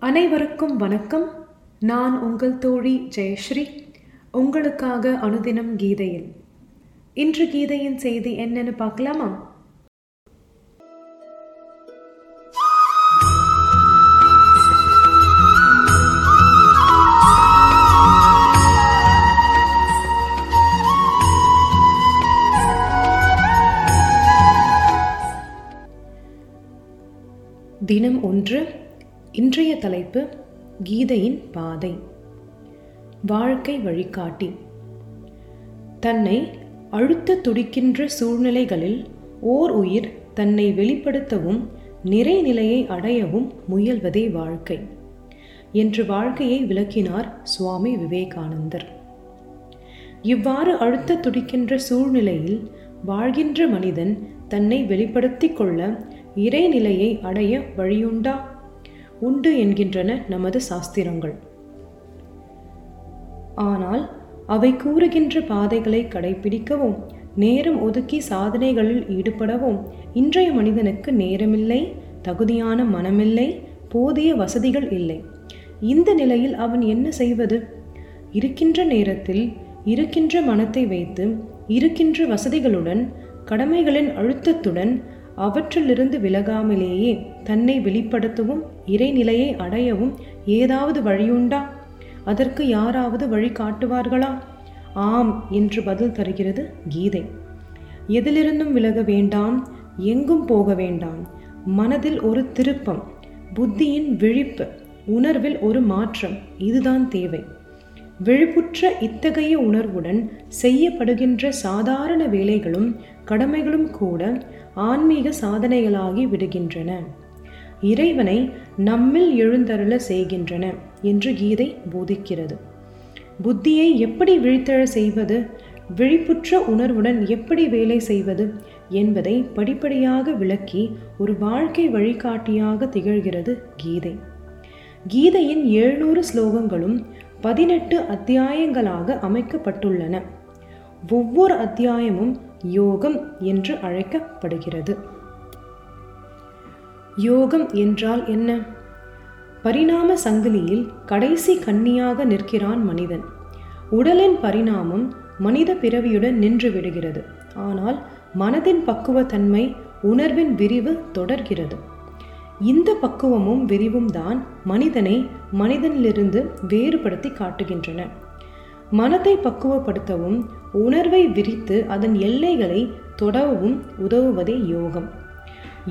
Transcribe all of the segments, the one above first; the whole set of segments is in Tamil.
அனைவருக்கும் வணக்கம். நான் உங்கள் தோழி ஜெயஸ்ரீ. உங்களுக்காக அனுதினம் கீதையில். இன்று கீதையின் செய்தி என்னன்னு பார்க்கலாமா? தினம் ஒன்று இன்றைய தலைப்பு கீதையின் பாதை. வாழ்க்கை வழிகாட்டி. தன்னை அழுத்த துடிக்கின்ற சூழ்நிலைகளில் ஓர் உயிர் தன்னை வெளிப்படுத்தவும் நிறைநிலையை அடையவும் முயல்வதே வாழ்க்கை என்று வாழ்க்கையை விளக்கினார் சுவாமி விவேகானந்தர். இவ்வாறு அழுத்த துடிக்கின்ற சூழ்நிலையில் வாழ்கின்ற மனிதன் தன்னை வெளிப்படுத்திக் கொள்ள இறைநிலையை அடைய வழியுண்டா உண்டு என்கின்றன நமது சாஸ்திரங்கள். ஆனால் அவை கூறுகின்ற பாதைகளை கடைபிடிக்கவும் நேரம் ஒதுக்கி சாதனைகளில் ஈடுபடவும் இன்றைய மனிதனுக்கு நேரமில்லை தகுதியான மனமில்லை போதிய வசதிகள் இல்லை. இந்த நிலையில் அவன் என்ன செய்வது? இருக்கின்ற நேரத்தில் இருக்கின்ற மனத்தை வைத்து இருக்கின்ற வசதிகளுடன் கடமைகளின் அழுத்தத்துடன் அவற்றிலிருந்து விலகாமலேயே தன்னை வெளிப்படுத்தவும் இறைநிலையை அடையவும் ஏதாவது வழியுண்டா? அதற்கு யாராவது வழி காட்டுவார்களா? ஆம் என்று பதில் தருகிறது கீதை. எதிலிருந்தும் விலக வேண்டாம் எங்கும் போக வேண்டாம். மனதில் ஒரு திருப்பம் புத்தியின் விழிப்பு உணர்வில் ஒரு மாற்றம் இதுதான் தேவை. விழிப்புற்ற இத்தகைய உணர்வுடன் செய்யப்படுகின்ற சாதாரண வேலைகளும் கடமைகளும் கூட ஆன்மீக சாதனைகளாகி விடுகின்றன. இறைவனை நம்மில் எழுந்தருள செய்கின்றன என்று கீதை போதிக்கிறது. புத்தியை எப்படி விழித்தெழ செய்வது விழிப்புற்ற உணர்வுடன் எப்படி வேலை செய்வது என்பதை படிப்படியாக விளக்கி ஒரு வாழ்க்கை வழிகாட்டியாக திகழ்கிறது கீதை. கீதையின் எழுநூறு ஸ்லோகங்களும் பதினெட்டு அத்தியாயங்களாக அமைக்கப்பட்டுள்ளன. ஒவ்வொரு அத்தியாயமும் யோகம் என்று அழைக்கப்படுகிறது. யோகம் என்றால் என்ன? பரிணாம சங்கிலியில் கடைசி கன்னியாக நிற்கிறான் மனிதன். உடலின் பரிணாமம் மனித பிறவியுடன் நின்று விடுகிறது. ஆனால் மனதின் பக்குவத்தன்மை உணர்வின் விரிவு தொடர்கிறது. இந்த பக்குவமும் விரிவும் தான் மனிதனை மனிதனிலிருந்து வேறுபடுத்தி காட்டுகின்றன. மனத்தை பக்குவப்படுத்தவும் உணர்வை விரித்து அதன் எல்லைகளை தொடவும் உதவுவதே யோகம்.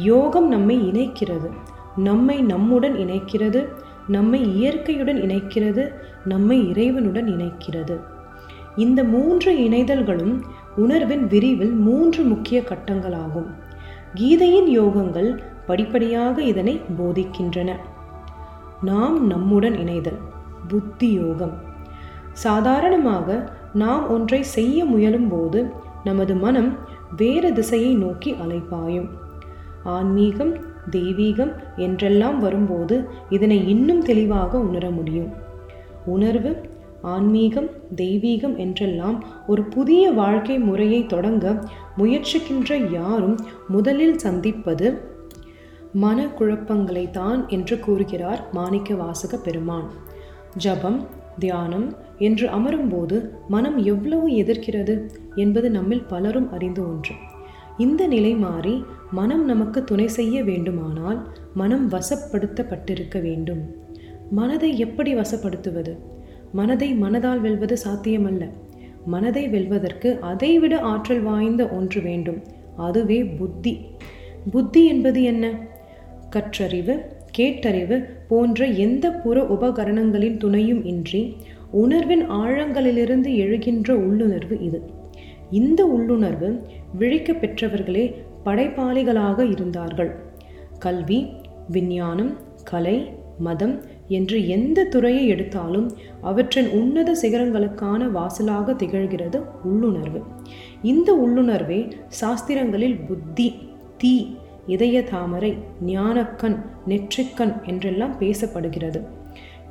யோகம் நம்மை இணைக்கிறது. நம்மை நம்முடன் இணைக்கிறது. நம்மை இயற்கையுடன் இணைக்கிறது. நம்மை இறைவனுடன் இணைக்கிறது. இந்த மூன்று இணைதல்களும் உணர்வின் விரிவில் மூன்று முக்கிய கட்டங்களாகும். கீதையின் யோகங்கள் படிப்படியாக இதனை போதிக்கின்றன. நாம் நம்முடன் இணைதல் புத்தி யோகம். சாதாரணமாக நாம் ஒன்றை செய்ய முயலும் போது நமது மனம் வேறு திசையை நோக்கி அலைப்பாயும். ஆன்மீகம் தெய்வீகம் என்றெல்லாம் வரும்போது இதனை இன்னும் தெளிவாக உணர முடியும். உணர்வு ஆன்மீகம் தெய்வீகம் என்றெல்லாம் ஒரு புதிய வாழ்க்கை முறையை தொடங்க முயற்சிக்கின்ற யாரும் முதலில் சந்திப்பது மனக்குழப்பங்களை தான் என்று கூறுகிறார் மாணிக்க வாசக பெருமான். ஜபம் தியானம் என்று அமரும்போது மனம் எவ்வளவு எதிர்க்கிறது என்பது நம்மில் பலரும் அறிந்த ஒன்று. இந்த நிலை மாறி மனம் நமக்கு துணை செய்ய வேண்டுமானால் மனம் வசப்படுத்தப்பட்டிருக்க வேண்டும். மனதை எப்படி வசப்படுத்துவது? மனதை மனதால் வெல்வது சாத்தியமல்ல. மனதை வெல்வதற்கு அதைவிட ஆற்றல் வாய்ந்த ஒன்று வேண்டும். அதுவே புத்தி. புத்தி என்பது என்ன? கற்றறிவு கேட்டறிவு போன்ற எந்த புற உபகரணங்களின் துணையும் இன்றி உணர்வின் ஆழங்களிலிருந்து எழுகின்ற உள்ளுணர்வு இது. இந்த உள்ளுணர்வு விழிக்க பெற்றவர்களே படைப்பாளிகளாக இருந்தார்கள். கல்வி விஞ்ஞானம் கலை மதம் என்று எந்த துறையை எடுத்தாலும் அவற்றின் உன்னத சிகரங்களுக்கான வாசலாக திகழ்கிறது உள்ளுணர்வு. இந்த உள்ளுணர்வே சாஸ்திரங்களில் புத்தி தீ இதய தாமரை ஞானக்கண் நெற்றிக்கண் என்றெல்லாம் பேசப்படுகிறது.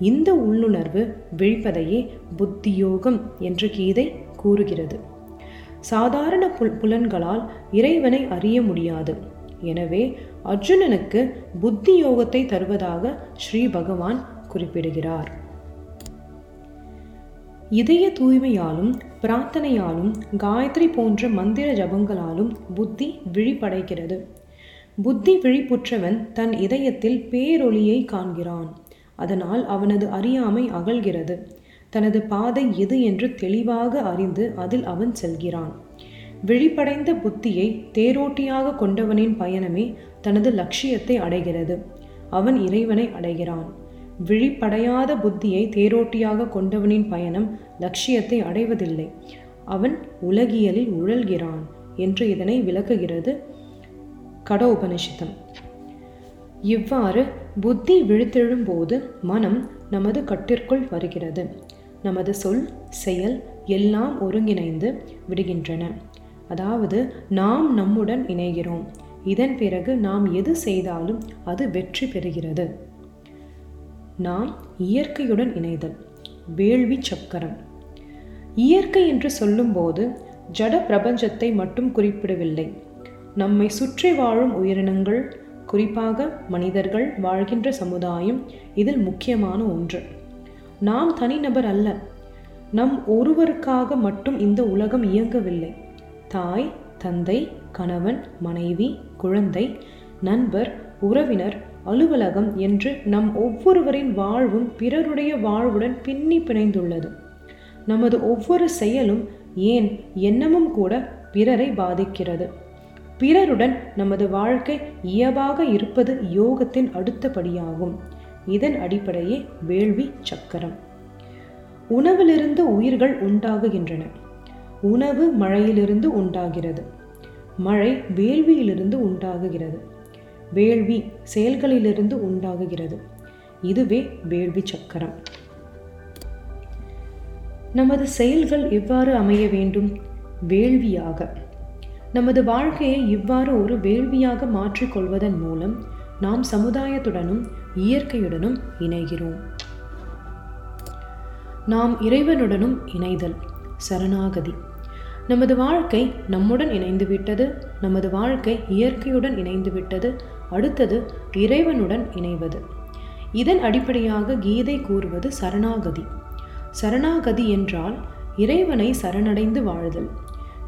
இந்த உள்ளுணர்வு விழிப்பதையே புத்தியோகம் என்று கீதை கூறுகிறது. சாதாரண புல் புலன்களால் இறைவனை அறிய முடியாது. எனவே அர்ஜுனனுக்கு புத்தி யோகத்தை தருவதாக ஸ்ரீ பகவான் குறிப்பிடுகிறார். இதய தூய்மையாலும் பிரார்த்தனையாலும் காயத்ரி போன்ற மந்திர ஜபங்களாலும் புத்தி விழிப்படைகிறது. புத்தி விழிப்புற்றவன் தன் இதயத்தில் பேரொளியை காண்கிறான். அதனால் அவனது அறியாமை அகல்கிறது. தனது பாதை எது என்று தெளிவாக அறிந்து அதில் அவன் செல்கிறான். விழிப்படைந்த புத்தியை தேரோட்டியாக கொண்டவனின் பயணமே தனது லட்சியத்தை அடைகிறது. அவன் இறைவனை அடைகிறான். விழிப்படையாத புத்தியை தேரோட்டியாக கொண்டவனின் பயணம் லட்சியத்தை அடைவதில்லை. அவன் உலகியலில் உழல்கிறான் என்று இதனை விளக்குகிறது கடோபனிஷிதம் இவ்வாறு புத்தி விழித்தெழும்போது மனம் நமது கட்டிற்குள் வருகிறது. நமது சொல் செயல் எல்லாம் ஒருங்கிணைந்து விடுகின்றன. அதாவது நாம் நம்முடன் இணைகிறோம். இதன் பிறகு நாம் எது செய்தாலும் அது வெற்றி பெறுகிறது. நாம் இயற்கையுடன் இணைதல் வேள்வி சக்கரம். இயற்கை என்று சொல்லும்போது ஜட பிரபஞ்சத்தை மட்டும் குறிப்பிடவில்லை. நம்மை சுற்றி வாழும் உயிரினங்கள் குறிப்பாக மனிதர்கள் வாழ்கின்ற சமுதாயம் இதில் முக்கியமான ஒன்று. நாம் தனிநபர் அல்ல. நம் ஒருவருக்காக மட்டும் இந்த உலகம் இயங்கவில்லை. தாய் தந்தை கணவன் மனைவி குழந்தை நண்பர் உறவினர் அலுவலகம் என்று நம் ஒவ்வொருவரின் வாழ்வும் பிறருடைய வாழ்வுடன் பின்னி பிணைந்துள்ளது. நமது ஒவ்வொரு செயலும் ஏன் எண்ணமும் கூட பிறரை பாதிக்கிறது. பிறருடன் நமது வாழ்க்கை இயல்பாக இருப்பது யோகத்தின் அடுத்தபடியாகும். இதன் அடிப்படையே வேள்வி சக்கரம். உணவிலிருந்து உயிர்கள் உண்டாகுகின்றன. உணவு மழையிலிருந்து உண்டாகிறது. மழை வேள்வியிலிருந்து உண்டாகுகிறது. வேள்வி செயல்களிலிருந்து உண்டாகுகிறது. இதுவே வேள்வி சக்கரம். நமது செயல்கள் எவ்வாறு அமைய வேண்டும்? வேள்வியாக. நமது வாழ்க்கையை இவ்வாறு ஒரு வேள்வியாக மாற்றிக்கொள்வதன் மூலம் நாம் சமுதாயத்துடனும் இயற்கையுடனும் இணைகிறோம். நாம் இறைவனுடனும் இணைதல் சரணாகதி. நமது வாழ்க்கை நம்முடன் இணைந்து விட்டது நமது வாழ்க்கை இயற்கையுடன் இணைந்து விட்டது அடுத்தது இறைவனுடன் இணைவது. இதன் அடிப்படையாக கீதை கூறுவது சரணாகதி. சரணாகதி என்றால் இறைவனை சரணடைந்து வாழுதல்.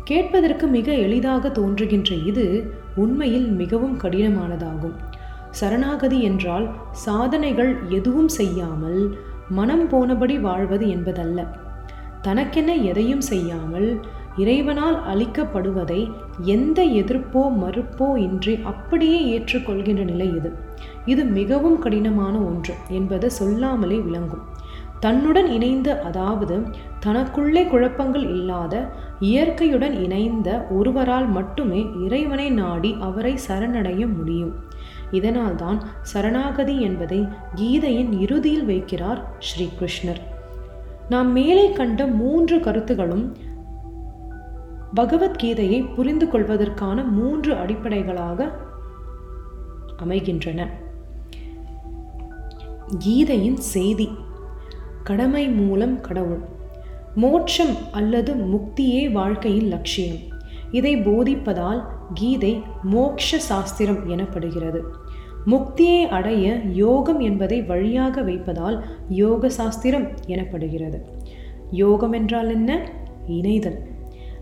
கேட்பதற்கு மிக எளிதாக தோன்றுகின்ற இது உண்மையில் மிகவும் கடினமானதாகும். சரணாகதி என்றால் சாதனைகள் எதுவும் செய்யாமல் மனம் போனபடி வாழ்வது என்பதல்ல. தனக்கென எதையும் செய்யாமல் இறைவனால் அளிக்கப்படுவதை எந்த எதிர்ப்போ மறுப்போ இன்றி அப்படியே ஏற்றுக்கொள்கின்ற நிலை இது. இது மிகவும் கடினமான ஒன்று என்பது சொல்லாமலே விளங்கும். தன்னுடன் இணைந்த அதாவது தனக்குள்ளே குழப்பங்கள் இல்லாத இயற்கையுடன் இணைந்த ஒருவரால் மட்டுமே இறைவனை நாடி அவரை சரணடைய முடியும். இதனால்தான் சரணாகதி என்பதை கீதையின் இறுதியில் வைக்கிறார் ஸ்ரீ கிருஷ்ணர் நாம் மேலே கண்ட மூன்று கருத்துகளும் பகவத்கீதையை புரிந்து கொள்வதற்கான மூன்று அடிப்படைகளாக அமைகின்றன. கீதையின் செய்தி கடமை மூலம் கடவுள் மோட்சம் அல்லது முக்தியே வாழ்க்கையின் லட்சியம். இதை போதிப்பதால் கீதை மோக்ஷ சாஸ்திரம் எனப்படுகிறது. முக்தியை அடைய யோகம் என்பதை வழியாக வைப்பதால் யோக சாஸ்திரம் எனப்படுகிறது. யோகம் என்றால் என்ன? இணைதல்.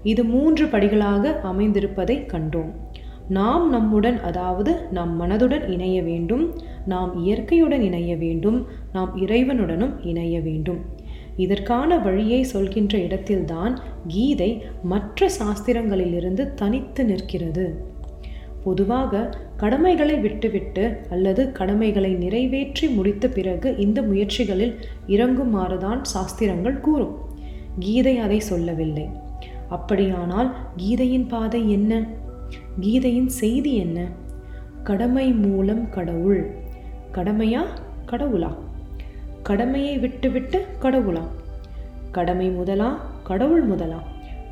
இது மூன்று படிகளாக அமைந்திருப்பதை கண்டோம். நாம் நம்முடன் அதாவது நம் மனதுடன் இணைய வேண்டும். நாம் இயற்கையுடன் இணைய வேண்டும். நாம் இறைவனுடனும் இணைய வேண்டும். இதற்கான வழியை சொல்கின்ற இடத்தில்தான் கீதை மற்ற சாஸ்திரங்களிலிருந்து தனித்து நிற்கிறது. பொதுவாக கடமைகளை விட்டுவிட்டு அல்லது கடமைகளை நிறைவேற்றி முடித்த பிறகு இந்த முயற்சிகளில் இறங்குமாறுதான் சாஸ்திரங்கள் கூறும். கீதை அதை சொல்லவில்லை. அப்படியானால் கீதையின் பாதை என்ன? கீதையின் செய்தி என்ன? கடமை மூலம் கடவுள். கடமையா? கடவுளா? கடமையை விட்டுவிட்டு கடவுளா? கடமை முதலா? கடவுள் முதலா?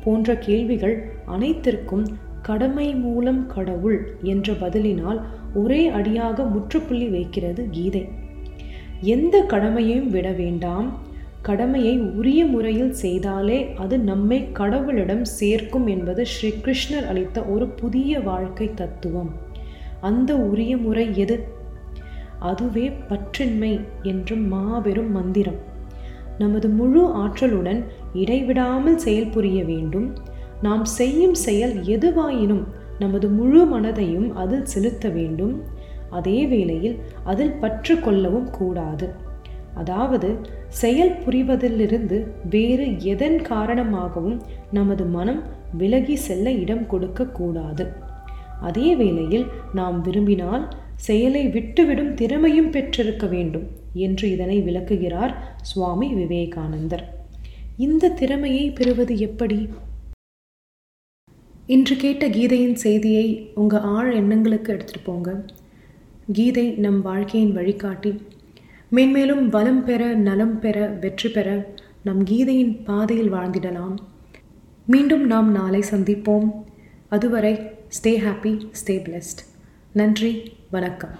போன்ற கேள்விகள் அனைத்திற்கும் கடமை மூலம் கடவுள் என்ற பதிலினால் ஒரே அடியாக முற்றுப்புள்ளி வைக்கிறது கீதை. எந்த கடமையையும் விட வேண்டாம். கடமையை உரிய முறையில் செய்தாலே அது நம்மை கடவுளிடம் சேர்க்கும் என்பது ஸ்ரீ கிருஷ்ணர் அளித்த ஒரு புதிய வாழ்க்கை தத்துவம். அந்த உரிய முறை எது? அதுவே பற்றின்மை என்ற மாபெரும் மந்திரம். நமது முழு ஆற்றலுடன் இடைவிடாமல் செயல்புரிய வேண்டும். நாம் செய்யும் செயல் எதுவாயினும் நமது முழு மனதையும் அதில் செலுத்த வேண்டும். அதே வேளையில் அதில் பற்று கொள்ளவும் கூடாது. அதாவது செயல் புரிவதிலிருந்து வேறு எதன் காரணமாகவும் நமது மனம் விலகி செல்ல இடம் கொடுக்க கூடாது. அதே வேளையில் நாம் விரும்பினால் செயலை விட்டுவிடும் திறமையும் பெற்றிருக்க வேண்டும் என்று இதனை விளக்குகிறார் சுவாமி விவேகானந்தர். இந்த திறமையை பெறுவது எப்படி? இன்று கேட்ட கீதையின் செய்தியை உங்கள் ஆழ எண்ணங்களுக்கு எடுத்துகிட்டு போங்க. கீதை நம் வாழ்க்கையின் வழிகாட்டி. மேன்மேலும் வளம் பெற நலம் பெற வெற்றி பெற நம் கீதையின் பாதையில் வாழ்ந்திடலாம். மீண்டும் நாம் நாளை சந்திப்போம். அதுவரை ஸ்டே ஹாப்பி ஸ்டே பிளெஸ்ட் நன்றி வணக்கம்.